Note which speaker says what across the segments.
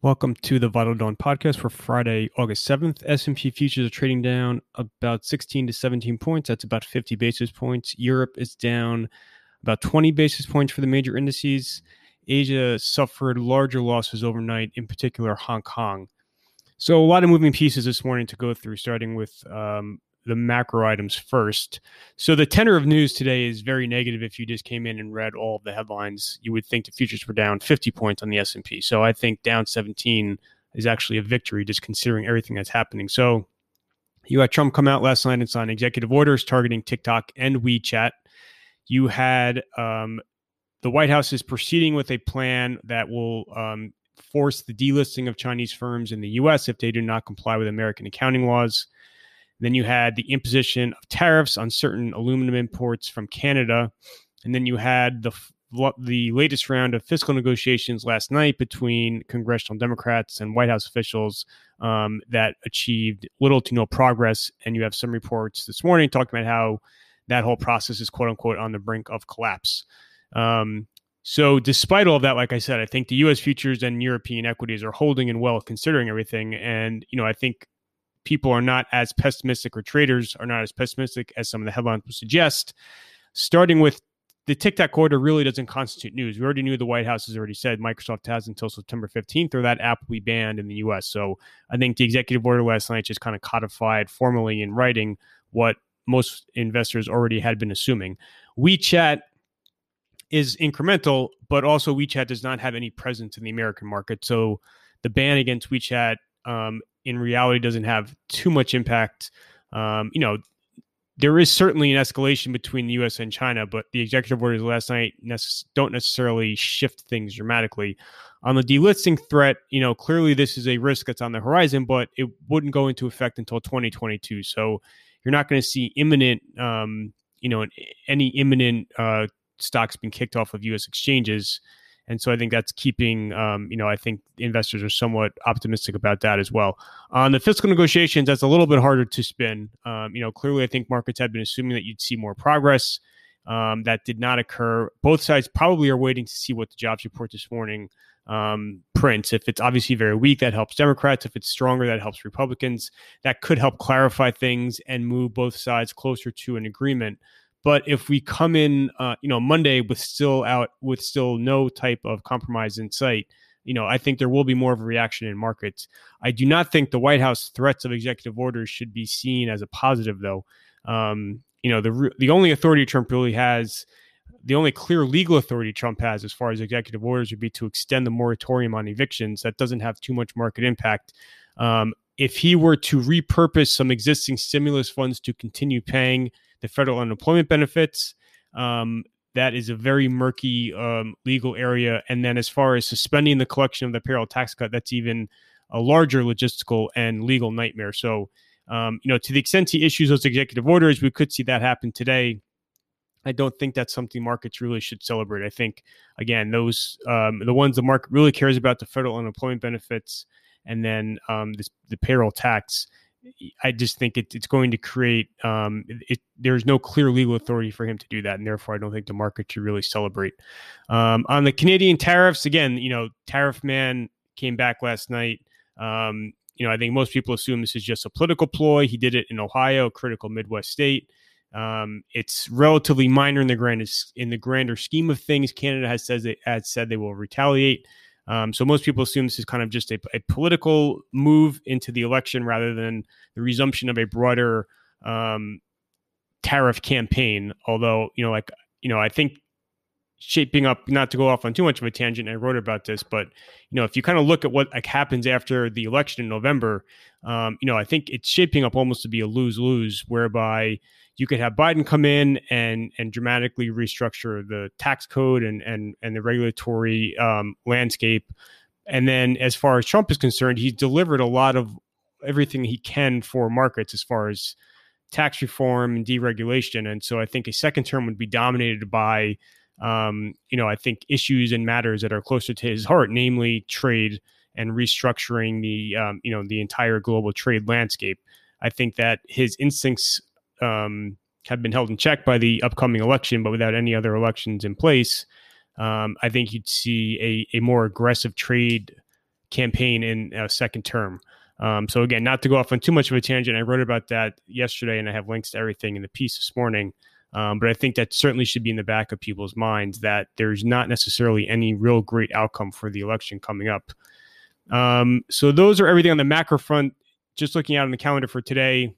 Speaker 1: Welcome to the Vital Dawn podcast for Friday, August 7th. S&P futures are trading down about 16 to 17 points. That's about 50 basis points. Europe is down about 20 basis points for the major indices. Asia suffered larger losses overnight, in particular Hong Kong. So a lot of moving pieces this morning to go through, starting with um, the macro items first. So the tenor of news today is very negative. If you just came in and read all of the headlines, you would think the futures were down 50 points on the S&P. So I think down 17 is actually a victory, just considering everything that's happening. So you had Trump come out last night and sign executive orders targeting TikTok and WeChat. You had um, the White House is proceeding with a plan that will um, force the delisting of Chinese firms in the U.S. if they do not comply with American accounting laws. Then you had the imposition of tariffs on certain aluminum imports from Canada, and then you had the the latest round of fiscal negotiations last night between congressional Democrats and White House officials um, that achieved little to no progress. And you have some reports this morning talking about how that whole process is quote unquote on the brink of collapse. Um, so, despite all of that, like I said, I think the U.S. futures and European equities are holding in well considering everything. And you know, I think people are not as pessimistic or traders are not as pessimistic as some of the headlines would suggest. Starting with the TikTok order really doesn't constitute news. We already knew the White House has already said Microsoft has until September 15th or that app will be banned in the US. So I think the executive order last night just kind of codified formally in writing what most investors already had been assuming. WeChat is incremental, but also WeChat does not have any presence in the American market. So the ban against WeChat um, in reality doesn't have too much impact. Um, you know, there is certainly an escalation between the U.S. and China, but the executive orders last night don't necessarily shift things dramatically. On the delisting threat, you know, clearly this is a risk that's on the horizon, but it wouldn't go into effect until 2022. So you're not going to see imminent, um, you know, any imminent uh, stocks being kicked off of U.S. exchanges. And so I think that's keeping, um, you know, I think investors are somewhat optimistic about that as well. On the fiscal negotiations, that's a little bit harder to spin. Um, you know, clearly I think markets had been assuming that you'd see more progress. Um, that did not occur. Both sides probably are waiting to see what the jobs report this morning um, prints. If it's obviously very weak, that helps Democrats. If it's stronger, that helps Republicans. That could help clarify things and move both sides closer to an agreement. But if we come in, uh, you know, Monday with still out with still no type of compromise in sight, you know, I think there will be more of a reaction in markets. I do not think the White House threats of executive orders should be seen as a positive, though. Um, you know, the the only authority Trump really has, the only clear legal authority Trump has as far as executive orders would be to extend the moratorium on evictions. That doesn't have too much market impact. Um, if he were to repurpose some existing stimulus funds to continue paying the federal unemployment benefits. Um, that is a very murky um, legal area. And then, as far as suspending the collection of the payroll tax cut, that's even a larger logistical and legal nightmare. So, um, you know, to the extent he issues those executive orders, we could see that happen today. I don't think that's something markets really should celebrate. I think, again, those um, the ones the market really cares about the federal unemployment benefits and then um, this, the payroll tax I just think it, it's going to create. Um, it, there's no clear legal authority for him to do that, and therefore, I don't think the market should really celebrate. Um, on the Canadian tariffs, again, you know, Tariff Man came back last night. Um, you know, I think most people assume this is just a political ploy. He did it in Ohio, critical Midwest state. Um, it's relatively minor in the grand in the grander scheme of things. Canada has says it has said they will retaliate. Um, so most people assume this is kind of just a, a, political move into the election rather than the resumption of a broader um, tariff campaign. Although you know, like you know, I think shaping up not to go off on too much of a tangent. I wrote about this, but you know, if you kind of look at what like happens after the election in November, um, you know, I think it's shaping up almost to be a lose lose, whereby you could have Biden come in and and dramatically restructure the tax code and and and the regulatory um, landscape. And then, as far as Trump is concerned, he's delivered a lot of everything he can for markets as far as tax reform and deregulation. And so I think a second term would be dominated by, um, you know, I think issues and matters that are closer to his heart, namely trade and restructuring the, um, you know, the entire global trade landscape. I think that his instincts um, have been held in check by the upcoming election, but without any other elections in place, um, I think you'd see a, a more aggressive trade campaign in a second term. Um, so again, not to go off on too much of a tangent, I wrote about that yesterday, and I have links to everything in the piece this morning. Um, but I think that certainly should be in the back of people's minds that there's not necessarily any real great outcome for the election coming up. Um, so those are everything on the macro front. Just looking out on the calendar for today,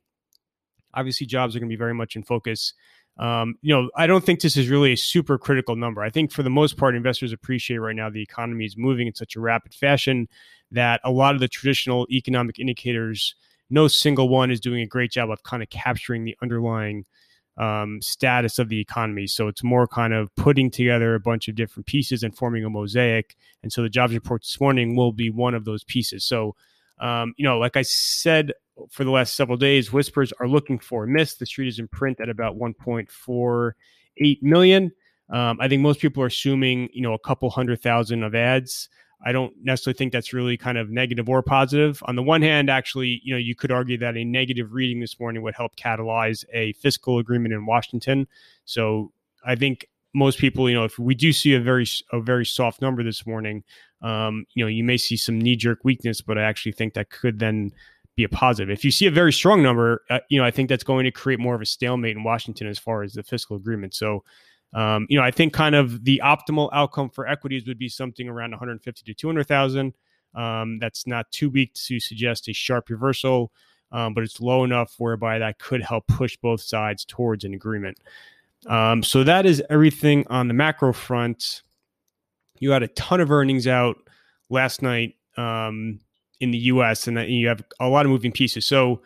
Speaker 1: obviously jobs are going to be very much in focus. Um, you know, I don't think this is really a super critical number. I think for the most part, investors appreciate right now the economy is moving in such a rapid fashion that a lot of the traditional economic indicators, no single one is doing a great job of kind of capturing the underlying um, status of the economy. So it's more kind of putting together a bunch of different pieces and forming a mosaic. And so the jobs report this morning will be one of those pieces. So, um, you know, like I said for the last several days, whispers are looking for a miss. The street is in print at about 1.48 million. Um, I think most people are assuming, you know, a couple hundred thousand of ads. I don't necessarily think that's really kind of negative or positive. On the one hand, actually, you know, you could argue that a negative reading this morning would help catalyze a fiscal agreement in Washington. So I think most people, you know, if we do see a very a very soft number this morning, um, you know, you may see some knee jerk weakness, but I actually think that could then be a positive. If you see a very strong number, uh, you know, I think that's going to create more of a stalemate in Washington as far as the fiscal agreement. So um, you know, I think kind of the optimal outcome for equities would be something around 150 to 200,000. Um, that's not too weak to suggest a sharp reversal, um, but it's low enough whereby that could help push both sides towards an agreement. Um, so that is everything on the macro front. You had a ton of earnings out last night um, in the U.S., and you have a lot of moving pieces. So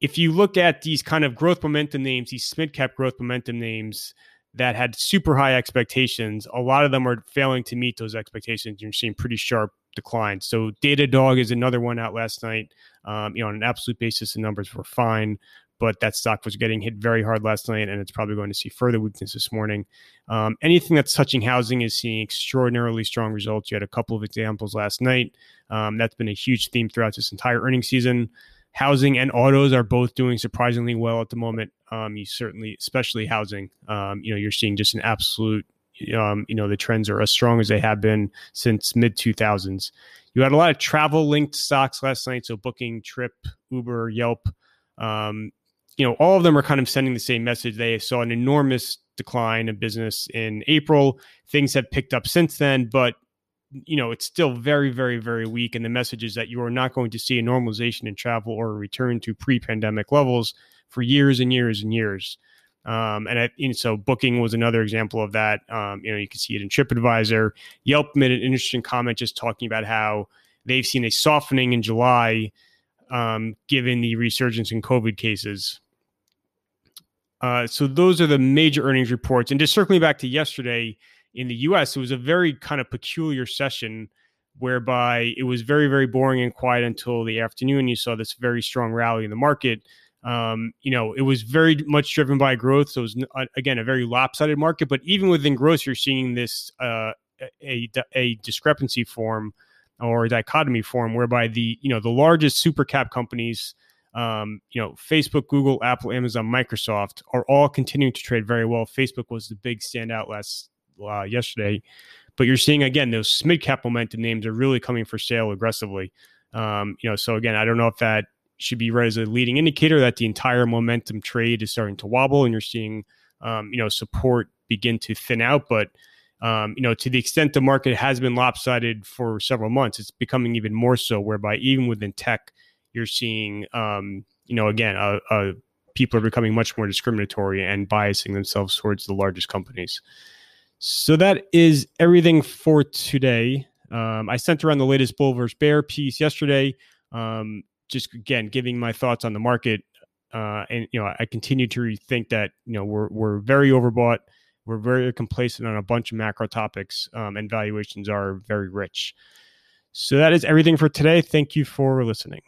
Speaker 1: if you look at these kind of growth momentum names, these mid cap growth momentum names, that had super high expectations. A lot of them are failing to meet those expectations. You're seeing pretty sharp declines. So Datadog is another one out last night. Um, you know, on an absolute basis, the numbers were fine, but that stock was getting hit very hard last night, and it's probably going to see further weakness this morning. Um, anything that's touching housing is seeing extraordinarily strong results. You had a couple of examples last night. Um, that's been a huge theme throughout this entire earnings season housing and autos are both doing surprisingly well at the moment. Um, you certainly, especially housing, um, you know, you're seeing just an absolute, um, you know, the trends are as strong as they have been since mid 2000s. You had a lot of travel linked stocks last night, so Booking, Trip, Uber, Yelp. Um, you know, all of them are kind of sending the same message. They saw an enormous decline in business in April. Things have picked up since then, but you know it's still very very very weak and the message is that you are not going to see a normalization in travel or a return to pre-pandemic levels for years and years and years. Um, and, I, and so booking was another example of that. Um, you know you can see it in tripadvisor. Yelp made an interesting comment just talking about how they've seen a softening in july um, given the resurgence in covid cases. Uh, so those are the major earnings reports. And just circling back to yesterday in the US, it was a very kind of peculiar session whereby it was very, very boring and quiet until the afternoon. You saw this very strong rally in the market. Um, you know, it was very much driven by growth. So it was, uh, again, a very lopsided market. But even within growth, you're seeing this uh, a, a discrepancy form or a dichotomy form whereby the, you know, the largest super cap companies, um, you know, Facebook, Google, Apple, Amazon, Microsoft are all continuing to trade very well. Facebook was the big standout last uh, yesterday. But you're seeing again those mid cap momentum names are really coming for sale aggressively. Um, you know, so again, I don't know if that should be read as a leading indicator that the entire momentum trade is starting to wobble, and you're seeing um, you know support begin to thin out. But um, you know, to the extent the market has been lopsided for several months, it's becoming even more so. Whereby even within tech, you're seeing um, you know again a, a people are becoming much more discriminatory and biasing themselves towards the largest companies. So that is everything for today. Um, I sent around the latest bull versus bear piece yesterday. Um, just again, giving my thoughts on the market. Uh, and you know, I continue to think that you know we're we're very overbought. We're very complacent on a bunch of macro topics, um, and valuations are very rich. So that is everything for today. Thank you for listening.